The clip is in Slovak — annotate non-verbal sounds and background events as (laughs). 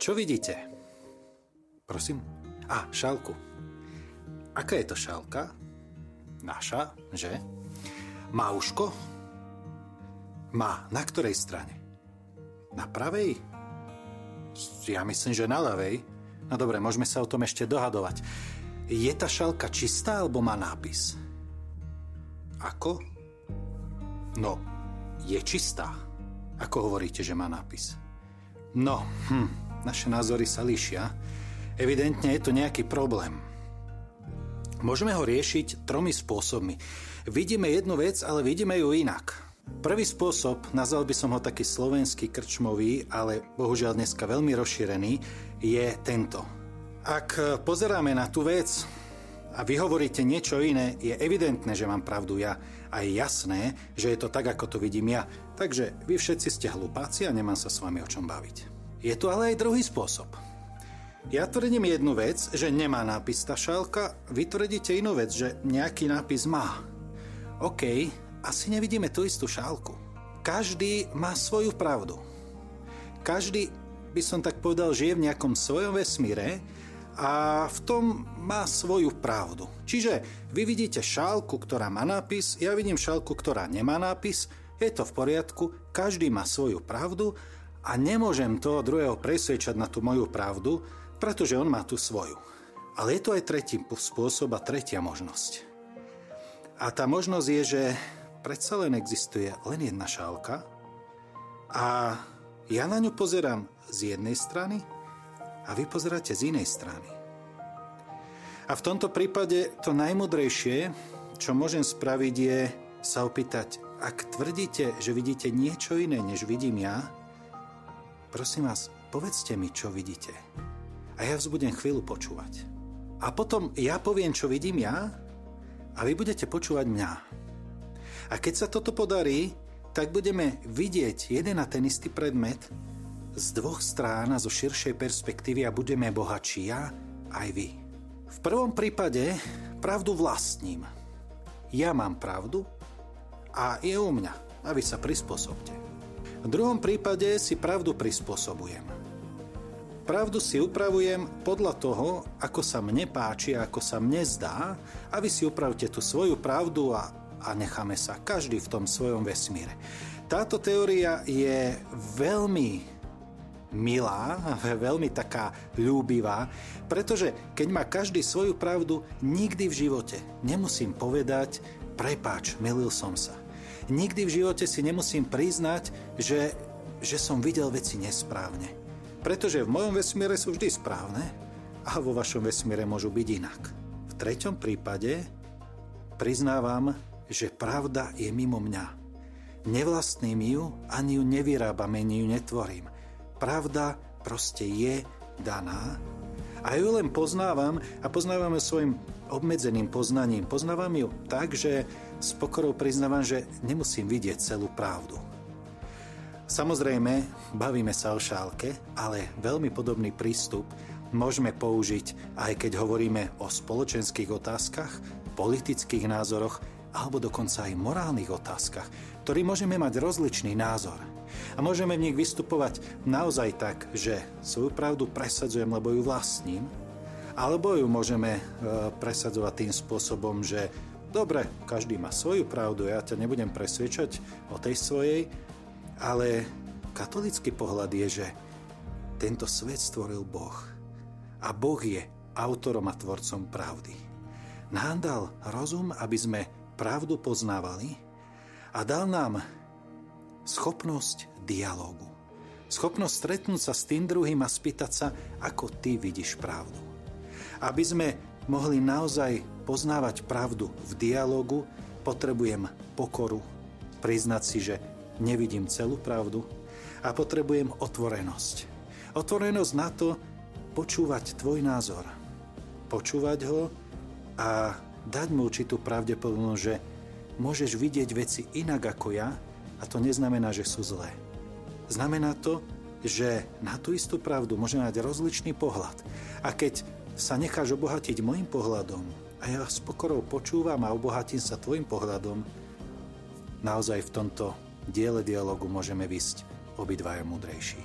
Čo vidíte? Prosím? A, šálku. Aká je to šálka? Naša, že? Má uško? Má. Na ktorej strane? Na pravej? Ja myslím, že na ľavej. No dobre, môžeme sa o tom ešte dohadovať. Je tá šálka čistá alebo má nápis? Ako? No, je čistá. Ako hovoríte, že má nápis? No, hm, naše názory sa líšia. Evidentne je to nejaký problém. Môžeme ho riešiť tromi spôsobmi. Vidíme jednu vec, ale vidíme ju inak. Prvý spôsob, nazval by som ho taký slovenský krčmový, ale bohužiaľ dneska veľmi rozšírený, je tento. Ak pozeráme na tú vec a vy hovoríte niečo iné, je evidentné, že mám pravdu ja a je jasné, že je to tak, ako to vidím ja. Takže vy všetci ste hlupáci a nemám sa s vami o čom baviť. Je tu ale aj druhý spôsob. Ja tvrdím jednu vec, že nemá nápis tá šálka, vy tvrdíte inú vec, že nejaký nápis má. OK, asi nevidíme tú istú šálku. Každý má svoju pravdu. Každý, by som tak povedal, žije v nejakom svojom vesmíre a v tom má svoju pravdu. Čiže vy vidíte šálku, ktorá má nápis, ja vidím šálku, ktorá nemá nápis, je to v poriadku, každý má svoju pravdu a nemôžem toho druhého presvedčať na tú moju pravdu, pretože on má tú svoju. Ale je to aj tretí spôsob a tretia možnosť. A tá možnosť je, že predsa len existuje len jedna šálka a ja na ňu pozerám z jednej strany a vy pozeráte z inej strany. A v tomto prípade to najmudrejšie, čo môžem spraviť, je sa opýtať, ak tvrdíte, že vidíte niečo iné, než vidím ja, Prosím vás, povedzte mi, čo vidíte. A ja vás budem chvíľu počúvať. A potom ja poviem, čo vidím ja a vy budete počúvať mňa. A keď sa toto podarí, tak budeme vidieť jeden a ten istý predmet z dvoch strán a zo širšej perspektívy a budeme bohatší ja aj vy. V prvom prípade pravdu vlastním. Ja mám pravdu a je u mňa a vy sa prispôsobte. V druhom prípade si pravdu prispôsobujem. Pravdu si upravujem podľa toho, ako sa mne páči a ako sa mne zdá a vy si upravte tú svoju pravdu a, a necháme sa každý v tom svojom vesmíre. Táto teória je veľmi milá, (laughs) veľmi taká ľúbivá, pretože keď má každý svoju pravdu, nikdy v živote nemusím povedať prepáč, milil som sa nikdy v živote si nemusím priznať, že, že som videl veci nesprávne. Pretože v mojom vesmíre sú vždy správne a vo vašom vesmíre môžu byť inak. V treťom prípade priznávam, že pravda je mimo mňa. Nevlastním ju, ani ju nevyrábam, ani ju netvorím. Pravda proste je daná a ju len poznávam a poznávam ju svojim obmedzeným poznaním. Poznávam ju tak, že s pokorou priznávam, že nemusím vidieť celú pravdu. Samozrejme, bavíme sa o šálke, ale veľmi podobný prístup môžeme použiť aj keď hovoríme o spoločenských otázkach, politických názoroch alebo dokonca aj morálnych otázkach, ktorý môžeme mať rozličný názor. A môžeme v nich vystupovať naozaj tak, že svoju pravdu presadzujem, lebo ju vlastním, alebo ju môžeme e, presadzovať tým spôsobom, že dobre, každý má svoju pravdu, ja ťa nebudem presvedčať o tej svojej, ale katolický pohľad je, že tento svet stvoril Boh. A Boh je autorom a tvorcom pravdy. Nám dal rozum, aby sme pravdu poznávali a dal nám schopnosť dialógu. Schopnosť stretnúť sa s tým druhým a spýtať sa, ako ty vidíš pravdu. Aby sme mohli naozaj poznávať pravdu v dialogu, potrebujem pokoru, priznať si, že nevidím celú pravdu a potrebujem otvorenosť. Otvorenosť na to počúvať tvoj názor. Počúvať ho a dať mu určitú pravdepodobnosť, že môžeš vidieť veci inak ako ja a to neznamená, že sú zlé. Znamená to, že na tú istú pravdu môžeme mať rozličný pohľad. A keď sa necháš obohatiť môjim pohľadom, a ja s pokorou počúvam a obohatím sa tvojim pohľadom, naozaj v tomto diele dialogu môžeme vysť obidvaja múdrejší.